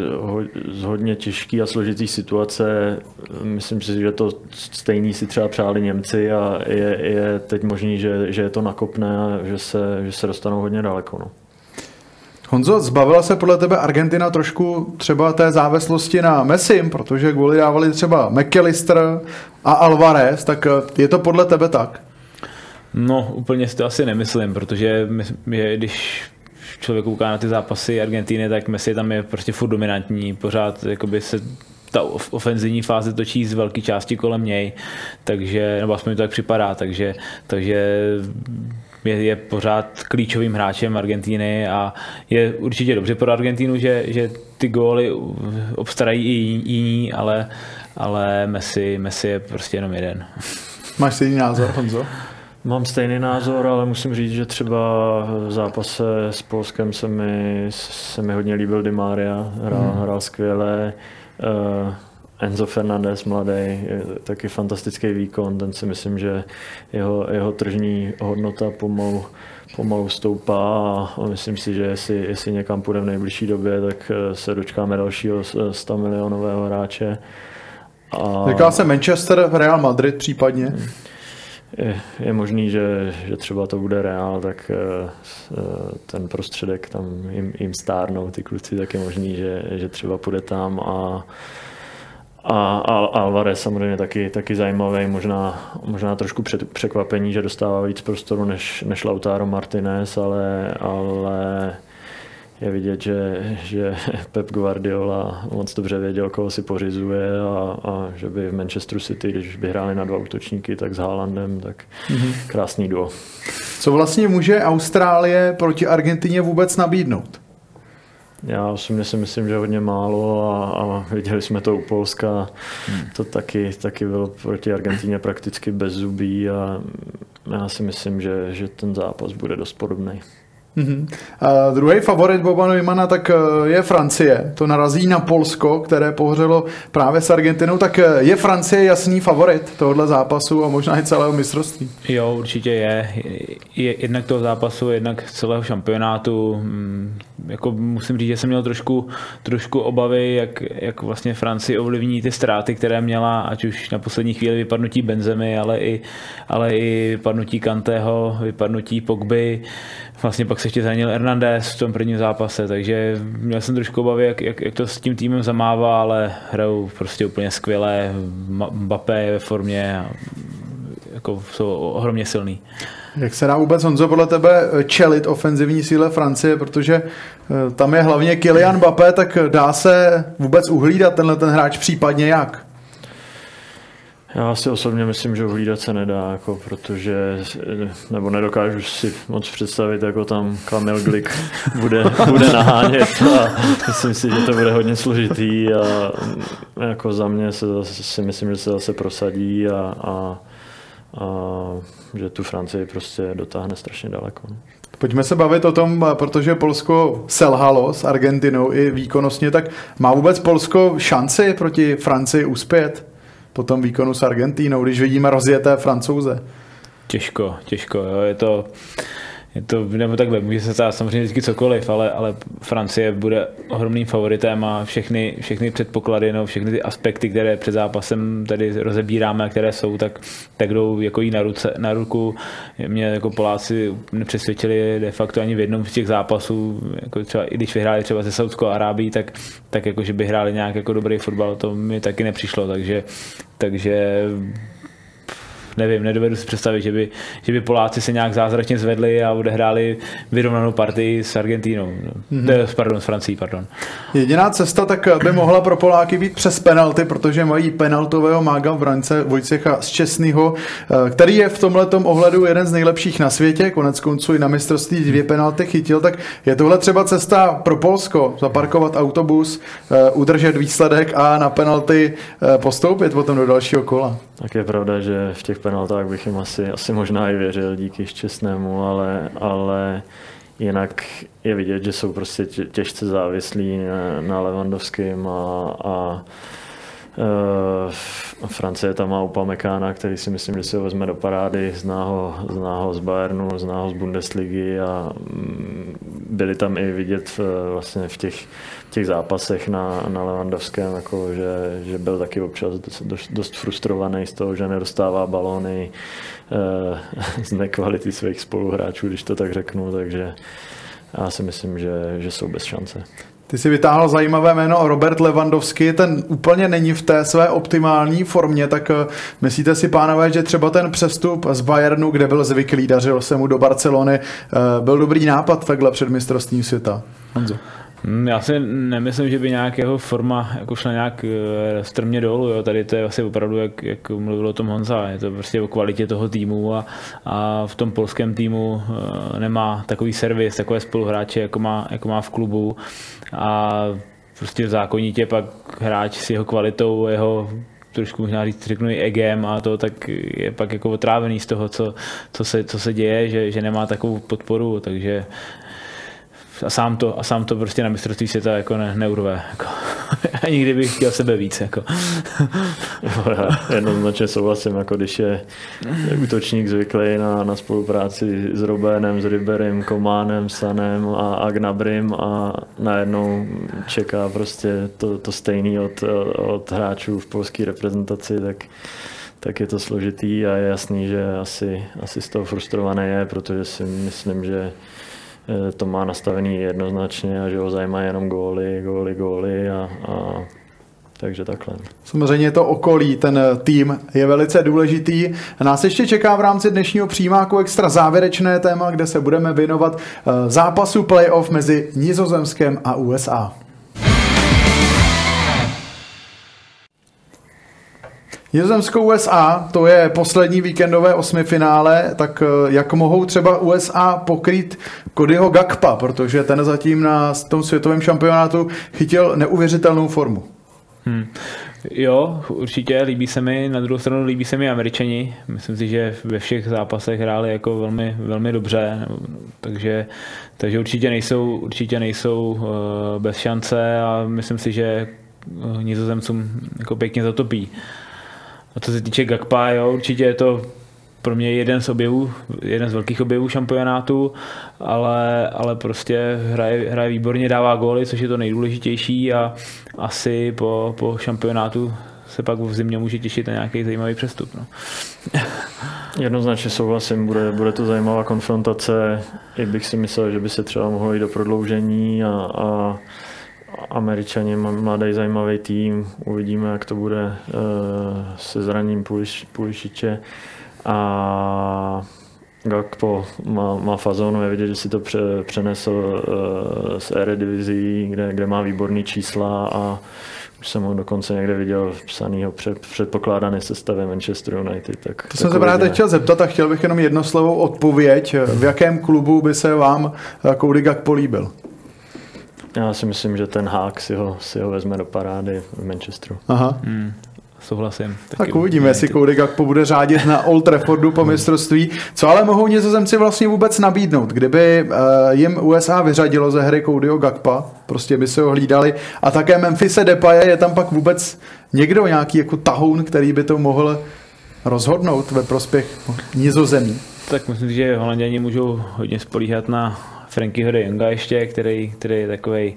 z hodně těžké a složitý situace. Myslím si, že to stejný si třeba přáli Němci a je, je teď možný, že, že je to nakopne a že se, že se dostanou hodně daleko. No. Honzo, zbavila se podle tebe Argentina trošku třeba té závislosti na Messim, protože kvůli dávali třeba McAllister a Alvarez, tak je to podle tebe tak? No, úplně si to asi nemyslím, protože my, my, když člověk kouká na ty zápasy Argentiny, tak Messi tam je prostě furt dominantní, pořád jakoby se ta ofenzivní fáze točí z velké části kolem něj, takže, nebo aspoň to tak připadá, takže, takže je, je pořád klíčovým hráčem Argentiny a je určitě dobře pro Argentinu, že, že ty góly obstarají i jiní, ale, ale Messi, Messi je prostě jenom jeden. Máš stejný názor, Honzo? Mám stejný názor, ale musím říct, že třeba v zápase s Polskem se mi, se mi hodně líbil Di Maria, hrál, hmm. hrál skvěle. Uh, Enzo Fernandez, mladý, taky fantastický výkon, ten si myslím, že jeho, jeho tržní hodnota pomalu, pomalu stoupá a myslím si, že jestli, jestli někam půjde v nejbližší době, tak eh, se dočkáme dalšího 100 milionového hráče. A... Říkal se Manchester, Real Madrid případně. Hmm je, je možný, že, že třeba to bude reál, tak eh, ten prostředek tam jim, jim stárnou ty kluci, tak je možný, že, že třeba půjde tam a a, a Alvarez samozřejmě taky, taky zajímavý, možná, možná trošku před, překvapení, že dostává víc prostoru než, než Lautaro Martinez, ale, ale je vidět, že, že <laughs> Pep Guardiola moc dobře věděl, koho si pořizuje a, a že by v Manchesteru City, když by hráli na dva útočníky, tak s Haalandem, tak mm-hmm. krásný duo. Co vlastně může Austrálie proti Argentině vůbec nabídnout? Já osobně si myslím, že hodně málo a, a viděli jsme to u Polska. Hmm. To taky, taky bylo proti Argentině prakticky bez zubí a já si myslím, že, že ten zápas bude dost podobný. Mm-hmm. A druhý favorit Boba Neumana tak eh, je Francie. To narazí na Polsko, které pohořelo právě s Argentinou. Tak eh, je Francie jasný favorit tohohle zápasu a možná i celého mistrovství? Jo, určitě je. je jednak toho zápasu, jednak celého šampionátu. Jako musím říct, že jsem měl trošku, trošku obavy, jak, jak vlastně Francii ovlivní ty ztráty, které měla, ať už na poslední chvíli vypadnutí Benzemy, ale i, ale i vypadnutí Kantého, vypadnutí Pogby. Vlastně pak se ještě zranil Hernandez v tom prvním zápase, takže měl jsem trošku obavy, jak, jak, jak to s tím týmem zamává, ale hrajou prostě úplně skvěle, Mbappé je ve formě a jako jsou ohromně silný. Jak se dá vůbec, Honzo, podle tebe čelit ofenzivní síle Francie, protože eh, tam je hlavně Kylian Mbappé, tak dá se vůbec uhlídat tenhle ten hráč případně jak? Já si osobně myslím, že uhlídat se nedá, jako, protože, nebo nedokážu si moc představit, jako tam Kamil Glik <laughs> bude, bude nahánět a myslím si, že to bude hodně složitý a jako za mě se zase, si myslím, že se zase prosadí a, a, a že tu Francii prostě dotáhne strašně daleko. No. Pojďme se bavit o tom, protože Polsko selhalo s Argentinou i výkonnostně, tak má vůbec Polsko šanci proti Francii uspět? po tom výkonu s Argentínou, když vidíme rozjeté francouze? Těžko, těžko, jo. je to je to, nebo takhle, může se stát samozřejmě vždycky cokoliv, ale, ale Francie bude ohromným favoritem a všechny, všechny předpoklady, no, všechny ty aspekty, které před zápasem tady rozebíráme, které jsou, tak, tak jdou jako jí na, ruce, na ruku. Mě jako Poláci nepřesvědčili de facto ani v jednom z těch zápasů, jako třeba, i když vyhráli třeba se Saudskou Arábií, tak, tak jako, že by hráli nějak jako dobrý fotbal, to mi taky nepřišlo, takže, takže nevím, nedovedu si představit, že by, že by Poláci se nějak zázračně zvedli a odehráli vyrovnanou partii s Argentínou. Mm-hmm. Pardon, s Francií, pardon. Jediná cesta tak by mohla pro Poláky být přes penalty, protože mají penaltového mága v brance Vojcecha z Česnýho, eh, který je v tomhle ohledu jeden z nejlepších na světě, konec konců i na mistrovství dvě penalty chytil, tak je tohle třeba cesta pro Polsko, zaparkovat autobus, eh, udržet výsledek a na penalty postoupit potom do dalšího kola. Tak je pravda, že v těch penaltách bych jim asi, asi možná i věřil díky šťastnému, ale, ale jinak je vidět, že jsou prostě těžce závislí na, na Levandovském a, a Uh, Francie tam má Upamekána, který si myslím, že si ho vezme do parády, zná ho, zná ho z Bayernu, zná ho z Bundesligy a mm, byli tam i vidět v, vlastně v těch, těch zápasech na, na Levandovském, jako že, že byl taky občas dost, dost frustrovaný z toho, že nedostává balóny uh, <laughs> z nekvality svých spoluhráčů, když to tak řeknu, takže já si myslím, že, že jsou bez šance. Ty si vytáhl zajímavé jméno Robert Lewandowski, ten úplně není v té své optimální formě, tak eh, myslíte si, pánové, že třeba ten přestup z Bayernu, kde byl zvyklý, dařil se mu do Barcelony, eh, byl dobrý nápad takhle před mistrovstvím světa? Honzo. Hmm, já si nemyslím, že by nějakého forma jako šla nějak eh, strmě dolů. Jo. Tady to je asi opravdu, jak, jak mluvil o tom Honza, je to prostě o kvalitě toho týmu a, a v tom polském týmu nemá takový servis, takové spoluhráče, jako má, jako má v klubu a prostě zákonitě pak hráč s jeho kvalitou, jeho trošku možná říct, řeknu i egem a to, tak je pak jako otrávený z toho, co, co, se, co se děje, že, že nemá takovou podporu, takže a sám to, a sám to prostě na mistrovství světa jako ne, neurve. Jako. <laughs> A nikdy bych chtěl sebe víc. Jako. Já <laughs> jednoznačně souhlasím, jako když je útočník zvyklý na, na spolupráci s Robénem, s Riberem, Kománem, Sanem a, a a najednou čeká prostě to, to stejný od, od hráčů v polské reprezentaci, tak tak je to složitý a je jasný, že asi, asi z toho frustrovaný je, protože si myslím, že to má nastavený jednoznačně a že ho zajímají jenom góly, góly, góly a, a takže takhle. Samozřejmě to okolí, ten tým je velice důležitý. Nás ještě čeká v rámci dnešního přímáku extra závěrečné téma, kde se budeme věnovat eh, zápasu playoff mezi Nizozemskem a USA. Nizozemsko USA, to je poslední víkendové osmifinále, tak eh, jak mohou třeba USA pokrýt Kodyho Gakpa, protože ten zatím na tom světovém šampionátu chytil neuvěřitelnou formu. Hmm. Jo, určitě líbí se mi, na druhou stranu líbí se mi Američani. Myslím si, že ve všech zápasech hráli jako velmi, velmi dobře, takže, takže určitě nejsou, určitě nejsou uh, bez šance a myslím si, že eh, nizozemcům jako pěkně zatopí. A co se týče Gakpa, jo, určitě je to pro mě jeden z objevů, jeden z velkých objevů šampionátu, ale, ale prostě hraje, hraje výborně, dává góly, což je to nejdůležitější a asi po, po šampionátu se pak v zimě může těšit na nějaký zajímavý přestup. No. <laughs> Jednoznačně souhlasím, bude, bude to zajímavá konfrontace. I bych si myslel, že by se třeba mohlo jít do prodloužení a, a Američani mladý zajímavý tým, uvidíme, jak to bude uh, se zraním Pulišiče a Gakpo má, má fazonu, je vidět, že si to pře, přenesl uh, z Eredivizi, kde, kde má výborný čísla a už jsem ho dokonce někde viděl psanýho před, předpokládané sestavě Manchester United. Tak, to jsem se právě teď chtěl zeptat a chtěl bych jenom jednoslovou odpověď. V jakém klubu by se vám Cody Gakpo líbil? Já si myslím, že ten hák si ho, si ho vezme do parády v Manchesteru. Aha. Hmm souhlasím. Tak uvidíme, jestli Cody Gakpo bude řádit na Old Traffordu po mistrovství. Co ale mohou nizozemci vlastně vůbec nabídnout? Kdyby uh, jim USA vyřadilo ze hry Codyho Gakpa, prostě by se ho hlídali, a také Memphise Depay, je tam pak vůbec někdo, nějaký jako tahoun, který by to mohl rozhodnout ve prospěch nizozemí? Tak myslím, že Holanděni můžou hodně spolíhat na Frankyho de Jonga ještě, který, který je takový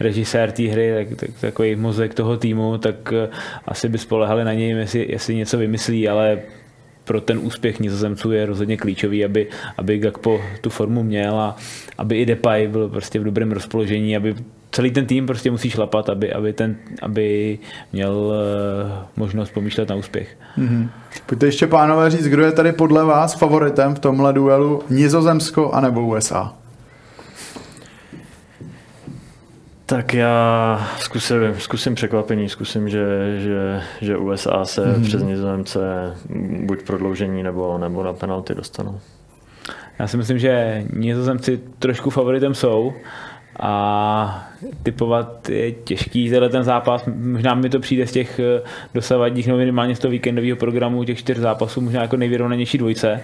režisér té hry, tak, tak, takový mozek toho týmu, tak uh, asi by spolehali na něj, jestli, jestli něco vymyslí, ale pro ten úspěch nizozemců je rozhodně klíčový, aby, aby Gakpo tu formu měl a aby i Depay byl prostě v dobrém rozpoložení, aby celý ten tým prostě musí šlapat, aby, aby, ten, aby měl uh, možnost pomýšlet na úspěch. Mm-hmm. Pojďte ještě pánové říct, kdo je tady podle vás favoritem v tomhle duelu Nizozemsko anebo USA? Tak já zkusím, zkusím překvapení, zkusím, že, že, že USA se mm-hmm. přes Nizozemce buď prodloužení nebo, nebo na penalty dostanou. Já si myslím, že Nizozemci trošku favoritem jsou, a typovat je těžký tenhle ten zápas. Možná mi to přijde z těch eh, dosavadních, no minimálně z toho víkendového programu, těch čtyř zápasů, možná jako nejvyrovnanější dvojce.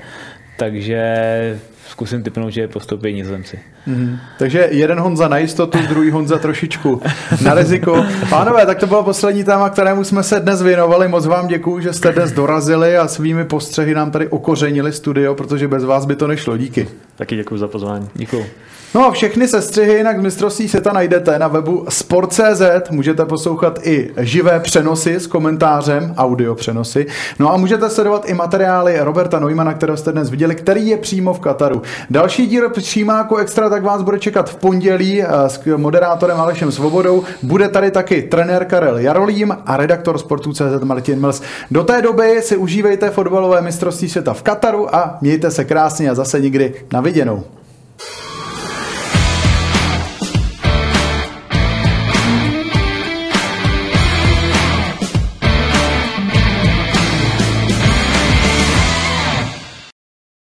Takže zkusím typnout, že postoupí nizozemci. Mm-hmm. Takže jeden Honza na jistotu, druhý Honza trošičku na riziko. Pánové, tak to bylo poslední téma, kterému jsme se dnes věnovali. Moc vám děkuji, že jste dnes dorazili a svými postřehy nám tady okořenili studio, protože bez vás by to nešlo. Díky. Taky děkuji za pozvání. Děkuji. No a všechny sestřihy jinak z mistrovství světa najdete na webu sport.cz, můžete poslouchat i živé přenosy s komentářem, audio přenosy, no a můžete sledovat i materiály Roberta Neumana, kterého jste dnes viděli, který je přímo v Kataru. Další díl přímáku Extra tak vás bude čekat v pondělí eh, s moderátorem Alešem Svobodou, bude tady taky trenér Karel Jarolím a redaktor sportu.cz Martin Mils. Do té doby si užívejte fotbalové mistrovství světa v Kataru a mějte se krásně a zase někdy na original.